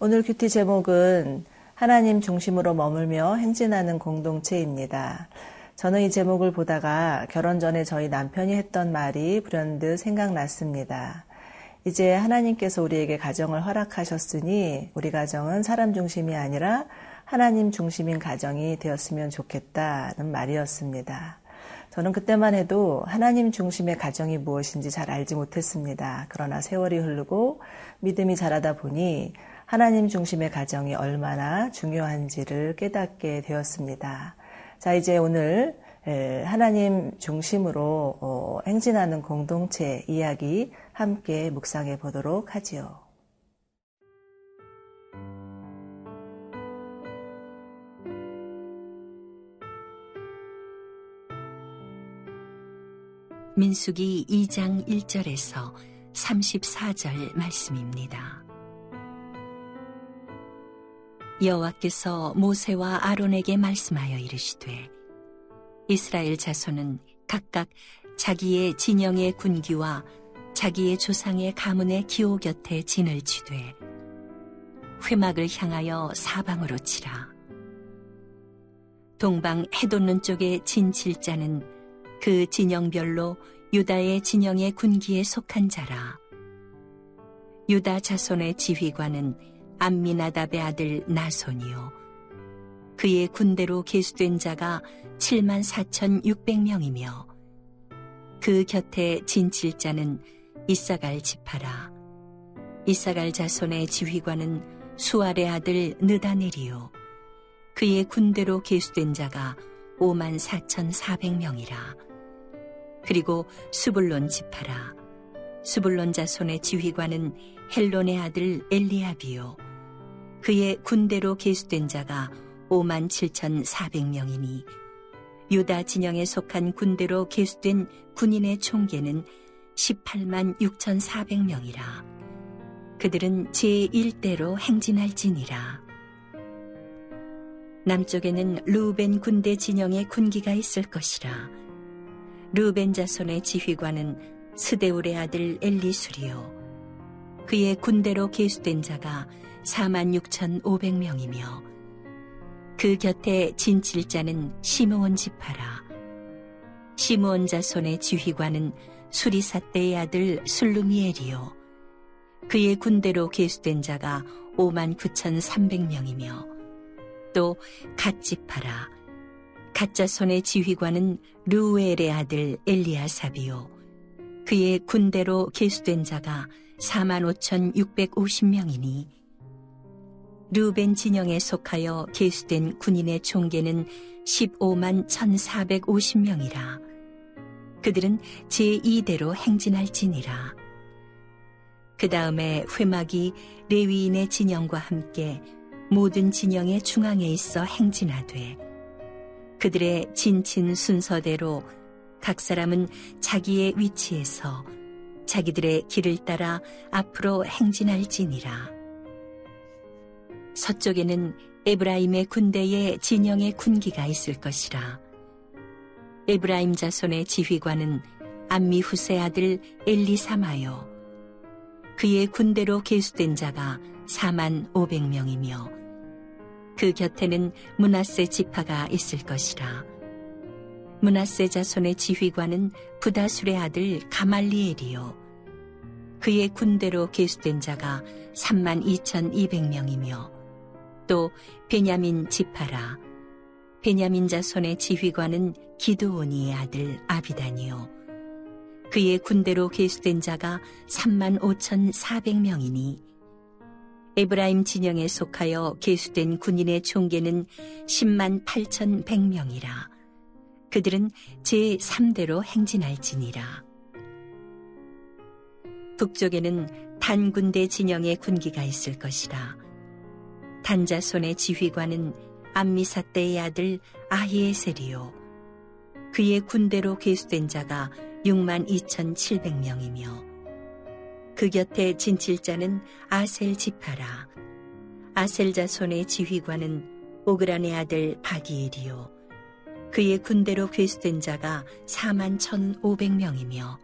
오늘 큐티 제목은 하나님 중심으로 머물며 행진하는 공동체입니다. 저는 이 제목을 보다가 결혼 전에 저희 남편이 했던 말이 불현듯 생각났습니다. 이제 하나님께서 우리에게 가정을 허락하셨으니 우리 가정은 사람 중심이 아니라 하나님 중심인 가정이 되었으면 좋겠다는 말이었습니다. 저는 그때만 해도 하나님 중심의 가정이 무엇인지 잘 알지 못했습니다. 그러나 세월이 흐르고 믿음이 자라다 보니 하나님 중심의 가정이 얼마나 중요한지를 깨닫게 되었습니다. 자, 이제 오늘 하나님 중심으로 어, 행진하는 공동체 이야기 함께 묵상해 보도록 하지요. 민숙이 2장 1절에서 34절 말씀입니다. 여호와께서 모세와 아론에게 말씀하여 이르시되 이스라엘 자손은 각각 자기의 진영의 군기와 자기의 조상의 가문의 기호 곁에 진을 치되 회막을 향하여 사방으로 치라. 동방 해돋는 쪽에 진 칠자는 그 진영별로 유다의 진영의 군기에 속한 자라. 유다 자손의 지휘관은 암미나답의 아들 나손이요. 그의 군대로 계수된 자가 7만 4천6백명이며 그 곁에 진칠자는 이사갈 지파라. 이사갈 자손의 지휘관은 수알의 아들 느다넬이요. 그의 군대로 계수된 자가 5만 4천 4백명이라. 그리고 수불론 지파라. 수불론 자손의 지휘관은 헬론의 아들 엘리아비요. 그의 군대로 계수된 자가 5만 7천 4백명이니 유다 진영에 속한 군대로 계수된 군인의 총계는 18만 6천 4백명이라. 그들은 제1대로 행진할지니라. 남쪽에는 루벤 군대 진영의 군기가 있을 것이라. 루벤 자손의 지휘관은 스데울의 아들 엘리수리요. 그의 군대로 계수된 자가 4만 6천 5백명이며 그 곁에 진칠자는 시므온 지파라. 시므온 자손의 지휘관은 수리사떼의 아들 술루미엘이요. 그의 군대로 계수된 자가 5만 9천 3백명이며 또 갓지파라. 가짜손의 지휘관은 루엘의 아들 엘리아사비요. 그의 군대로 계수된 자가 4만 5천 650명이니 루벤 진영에 속하여 계수된 군인의 총계는 15만 1,450명이라. 그들은 제2대로 행진할지니라. 그 다음에 회막이 레위인의 진영과 함께 모든 진영의 중앙에 있어 행진하되 그들의 진친 순서대로 각 사람은 자기의 위치에서 자기들의 길을 따라 앞으로 행진할지니라. 서쪽에는 에브라임의 군대에 진영의 군기가 있을 것이라. 에브라임 자손의 지휘관은 암미 후세 아들 엘리사마요. 그의 군대로 계수된 자가 4만 500명이며 그 곁에는 문하세 지파가 있을 것이라. 문하세 자손의 지휘관은 부다술의 아들 가말리엘이요. 그의 군대로 계수된 자가 3만 2,200명이며 또 베냐민 지파라. 베냐민 자손의 지휘관은 기드온이의 아들 아비단이요. 그의 군대로 계수된 자가 3만 5,400명이니 에브라임 진영에 속하여 계수된 군인의 총계는 10만 8,100명이라. 그들은 제3대로 행진할지니라. 북쪽에는 단군대 진영의 군기가 있을 것이라. 단자손의 지휘관은 암미사떼의 아들 아히에셀이요. 그의 군대로 계수된 자가 6만 2,700명이며 그 곁에 진칠자는 아셀 지파라. 아셀 자손의 지휘관은 오그란의 아들 바기엘이요. 그의 군대로 괴수된 자가 4만 1,500명이며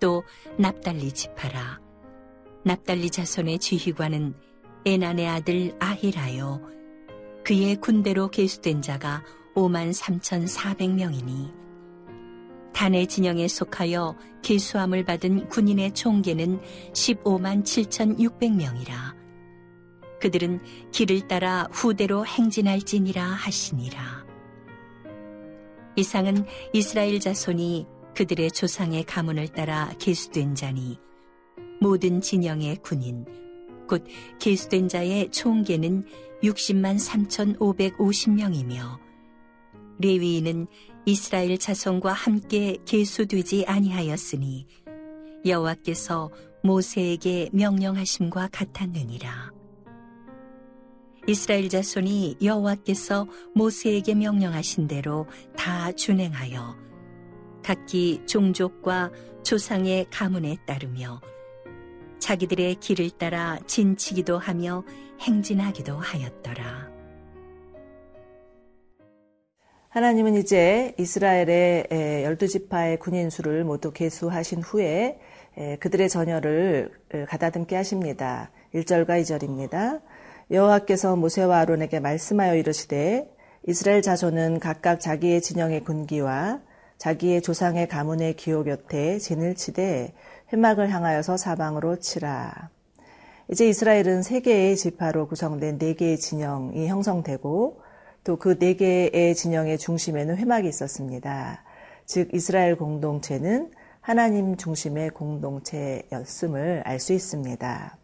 또 납달리 지파라. 납달리 자손의 지휘관은 에난의 아들 아히라요. 그의 군대로 계수된 자가 5만 3,400명이니 단의 진영에 속하여 계수함을 받은 군인의 총계는 15만 7,600명이라. 그들은 길을 따라 후대로 행진할지니라 하시니라. 이상은 이스라엘 자손이 그들의 조상의 가문을 따라 계수된 자니 모든 진영의 군인 곧 계수된 자의 총계는 60만 3,550명이며 레위인은 이스라엘 자손과 함께 계수되지 아니하였으니 여호와께서 모세에게 명령하심과 같았느니라. 이스라엘 자손이 여호와께서 모세에게 명령하신 대로 다 준행하여 각기 종족과 조상의 가문에 따르며 자기들의 길을 따라 진치기도 하며 행진하기도 하였더라. 하나님은 이제 이스라엘의 열두 지파의 군인 수를 모두 계수하신 후에 그들의 전열을 가다듬게 하십니다. 1절과 2절입니다. 여호와께서 모세와 아론에게 말씀하여 이르시되 이스라엘 자손은 각각 자기의 진영의 군기와 자기의 조상의 가문의 기호 곁에 진을 치되 회막을 향하여서 사방으로 치라. 이제 이스라엘은 세 개의 지파로 구성된 네 개의 진영이 형성되고 또 그 네 개의 진영의 중심에는 회막이 있었습니다. 즉 이스라엘 공동체는 하나님 중심의 공동체였음을 알 수 있습니다.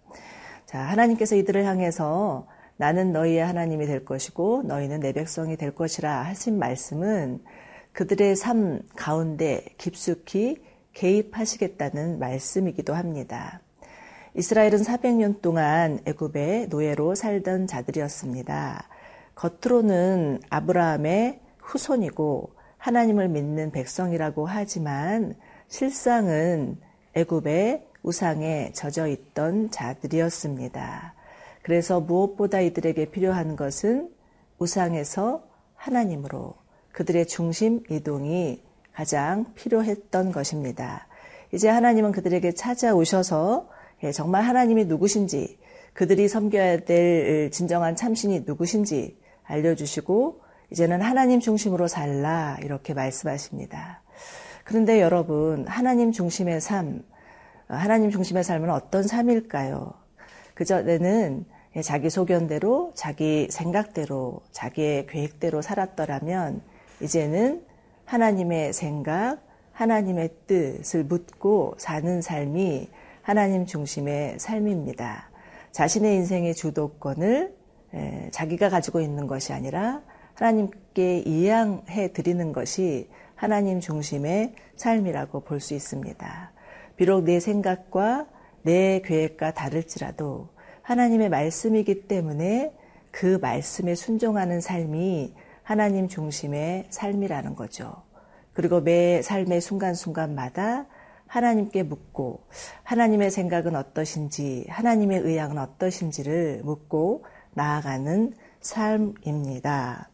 자, 하나님께서 이들을 향해서 나는 너희의 하나님이 될 것이고 너희는 내 백성이 될 것이라 하신 말씀은 그들의 삶 가운데 깊숙이 개입하시겠다는 말씀이기도 합니다. 이스라엘은 400년 동안 애굽의 노예로 살던 자들이었습니다. 겉으로는 아브라함의 후손이고 하나님을 믿는 백성이라고 하지만 실상은 애굽의 우상에 젖어 있던 자들이었습니다. 그래서 무엇보다 이들에게 필요한 것은 우상에서 하나님으로 그들의 중심 이동이 가장 필요했던 것입니다. 이제 하나님은 그들에게 찾아오셔서 예, 정말 하나님이 누구신지 그들이 섬겨야 될 진정한 참신이 누구신지 알려주시고 이제는 하나님 중심으로 살라 이렇게 말씀하십니다. 그런데 여러분 하나님 중심의 삶 하나님 중심의 삶은 어떤 삶일까요? 그전에는 자기 소견대로 자기 생각대로 자기의 계획대로 살았더라면 이제는 하나님의 생각, 하나님의 뜻을 묻고 사는 삶이 하나님 중심의 삶입니다. 자신의 인생의 주도권을 자기가 가지고 있는 것이 아니라 하나님께 이양해 드리는 것이 하나님 중심의 삶이라고 볼 수 있습니다. 비록 내 생각과 내 계획과 다를지라도 하나님의 말씀이기 때문에 그 말씀에 순종하는 삶이 하나님 중심의 삶이라는 거죠. 그리고 매 삶의 순간순간마다 하나님께 묻고 하나님의 생각은 어떠신지 하나님의 의향은 어떠신지를 묻고 나아가는 삶입니다.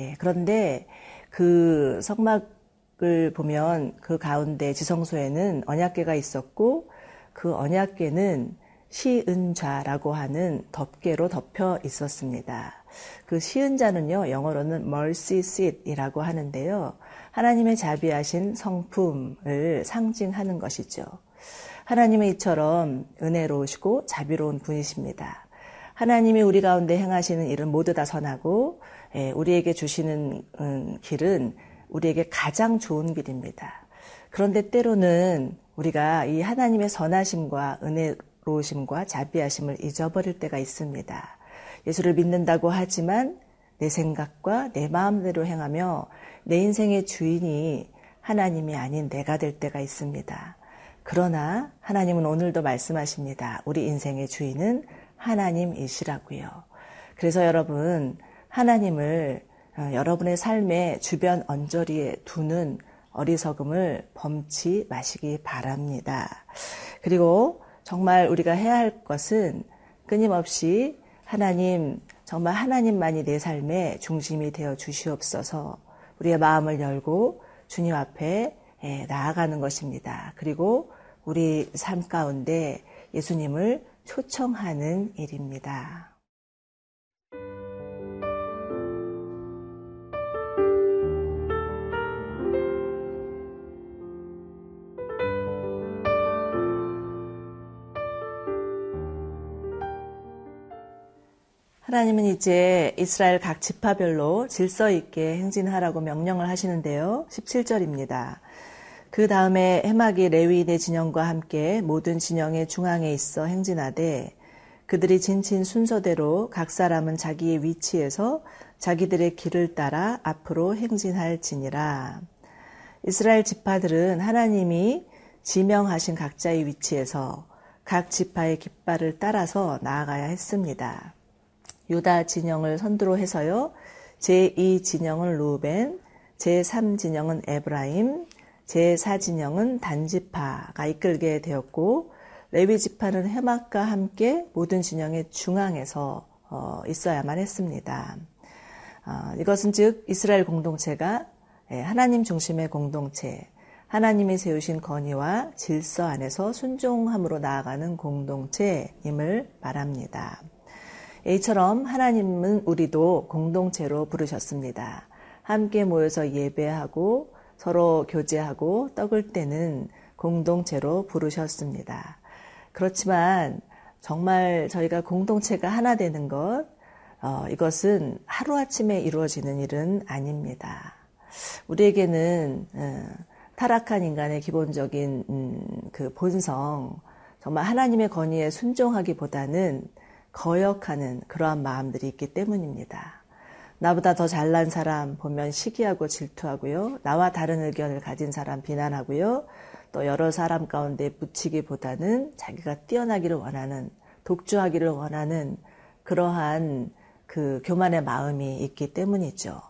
예, 그런데 그 성막을 보면 그 가운데 지성소에는 언약궤가 있었고 그 언약궤는 시은좌라고 하는 덮개로 덮여 있었습니다. 그 시은자는요, 영어로는 mercy seat이라고 하는데요. 하나님의 자비하신 성품을 상징하는 것이죠. 하나님은 이처럼 은혜로우시고 자비로운 분이십니다. 하나님이 우리 가운데 행하시는 일은 모두 다 선하고 예, 우리에게 주시는 음, 길은 우리에게 가장 좋은 길입니다. 그런데 때로는 우리가 이 하나님의 선하심과 은혜로우심과 자비하심을 잊어버릴 때가 있습니다. 예수를 믿는다고 하지만 내 생각과 내 마음대로 행하며 내 인생의 주인이 하나님이 아닌 내가 될 때가 있습니다. 그러나 하나님은 오늘도 말씀하십니다. 우리 인생의 주인은 하나님이시라고요. 그래서 여러분 하나님을 어, 여러분의 삶의 주변 언저리에 두는 어리석음을 범치 마시기 바랍니다. 그리고 정말 우리가 해야 할 것은 끊임없이 하나님, 정말 하나님만이 내 삶의 중심이 되어 주시옵소서 우리의 마음을 열고 주님 앞에 예, 나아가는 것입니다. 그리고 우리 삶 가운데 예수님을 초청하는 일입니다. 하나님은 이제 이스라엘 각 지파별로 질서 있게 행진하라고 명령을 하시는데요. 17절입니다. 그 다음에 해막이 레위인의 진영과 함께 모든 진영의 중앙에 있어 행진하되 그들이 진친 순서대로 각 사람은 자기의 위치에서 자기들의 길을 따라 앞으로 행진할지니라. 이스라엘 지파들은 하나님이 지명하신 각자의 위치에서 각 지파의 깃발을 따라서 나아가야 했습니다. 유다 진영을 선두로 해서요. 제2 진영은 루벤, 제3 진영은 에브라임, 제4 진영은 단지파가 이끌게 되었고 레위 지파는 해막과 함께 모든 진영의 중앙에서 어, 있어야만 했습니다. 어, 이것은 즉 이스라엘 공동체가 예, 하나님 중심의 공동체, 하나님이 세우신 건의와 질서 안에서 순종함으로 나아가는 공동체임을 말합니다. 이처럼 하나님은 우리도 공동체로 부르셨습니다. 함께 모여서 예배하고 서로 교제하고 떡을 떼는 공동체로 부르셨습니다. 그렇지만 정말 저희가 공동체가 하나 되는 것, 어, 이것은 하루아침에 이루어지는 일은 아닙니다. 우리에게는 어, 타락한 인간의 기본적인 음, 그 본성, 정말 하나님의 건의에 순종하기보다는 거역하는 그러한 마음들이 있기 때문입니다. 나보다 더 잘난 사람 보면 시기하고 질투하고요. 나와 다른 의견을 가진 사람 비난하고요. 또 여러 사람 가운데 묻히기보다는 자기가 뛰어나기를 원하는, 독주하기를 원하는 그러한 그 교만의 마음이 있기 때문이죠.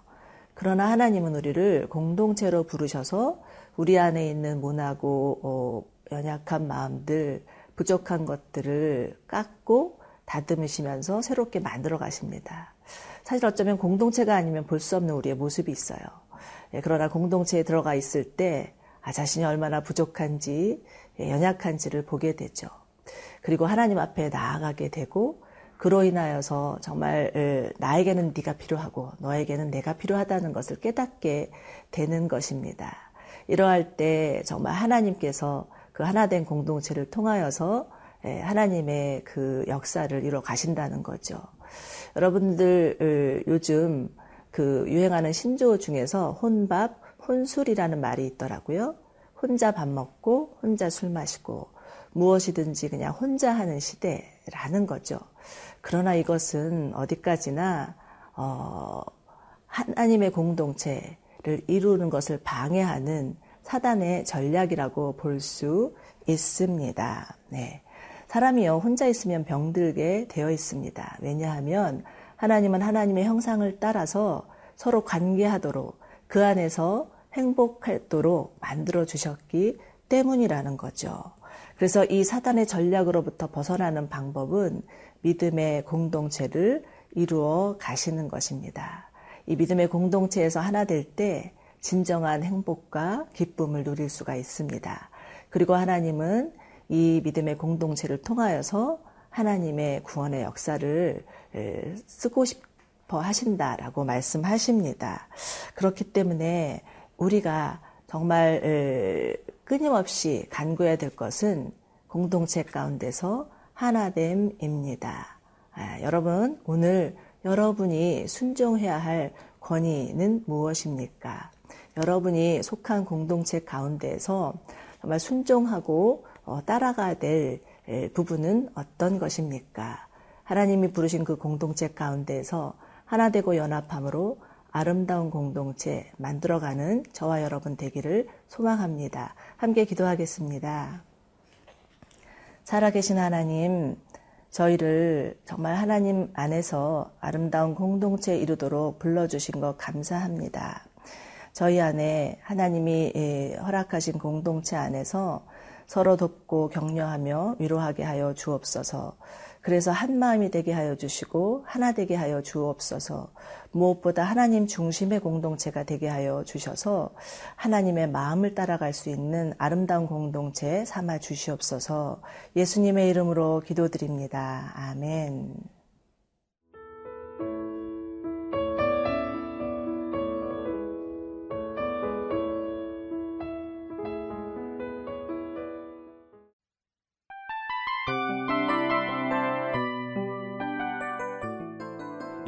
그러나 하나님은 우리를 공동체로 부르셔서 우리 안에 있는 모나고 어, 연약한 마음들, 부족한 것들을 깎고 다듬으시면서 새롭게 만들어 가십니다. 사실 어쩌면 공동체가 아니면 볼 수 없는 우리의 모습이 있어요. 예, 그러나 공동체에 들어가 있을 때 아, 자신이 얼마나 부족한지, 예, 연약한지를 보게 되죠. 그리고 하나님 앞에 나아가게 되고, 그로 인하여서 정말 나에게는 네가 필요하고 너에게는 내가 필요하다는 것을 깨닫게 되는 것입니다. 이러할 때 정말 하나님께서 그 하나된 공동체를 통하여서 예, 하나님의 그 역사를 이뤄 가신다는 거죠. 여러분들 요즘 그 유행하는 신조 중에서 혼밥, 혼술이라는 말이 있더라고요. 혼자 밥 먹고 혼자 술 마시고 무엇이든지 그냥 혼자 하는 시대라는 거죠. 그러나 이것은 어디까지나 어, 하나님의 공동체를 이루는 것을 방해하는 사단의 전략이라고 볼 수 있습니다. 네. 사람이요, 혼자 있으면 병들게 되어 있습니다. 왜냐하면 하나님은 하나님의 형상을 따라서 서로 관계하도록 그 안에서 행복하도록 만들어 주셨기 때문이라는 거죠. 그래서 이 사단의 전략으로부터 벗어나는 방법은 믿음의 공동체를 이루어 가시는 것입니다. 이 믿음의 공동체에서 하나 될 때 진정한 행복과 기쁨을 누릴 수가 있습니다. 그리고 하나님은 이 믿음의 공동체를 통하여서 하나님의 구원의 역사를 쓰고 싶어 하신다라고 말씀하십니다. 그렇기 때문에 우리가 정말 끊임없이 간구해야 될 것은 공동체 가운데서 하나됨입니다. 아, 여러분, 오늘 여러분이 순종해야 할 권위는 무엇입니까? 여러분이 속한 공동체 가운데서 정말 순종하고 어, 따라가야 될 부분은 어떤 것입니까? 하나님이 부르신 그 공동체 가운데서 하나 되고 연합함으로 아름다운 공동체 만들어가는 저와 여러분 되기를 소망합니다. 함께 기도하겠습니다. 살아계신 하나님, 저희를 정말 하나님 안에서 아름다운 공동체 이루도록 불러주신 것 감사합니다. 저희 안에 하나님이 허락하신 공동체 안에서 서로 돕고 격려하며 위로하게 하여 주옵소서. 그래서 한 마음이 되게 하여 주시고 하나 되게 하여 주옵소서. 무엇보다 하나님 중심의 공동체가 되게 하여 주셔서 하나님의 마음을 따라갈 수 있는 아름다운 공동체 삼아 주시옵소서. 예수님의 이름으로 기도드립니다. 아멘.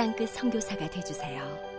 땅끝 성교사가 되주세요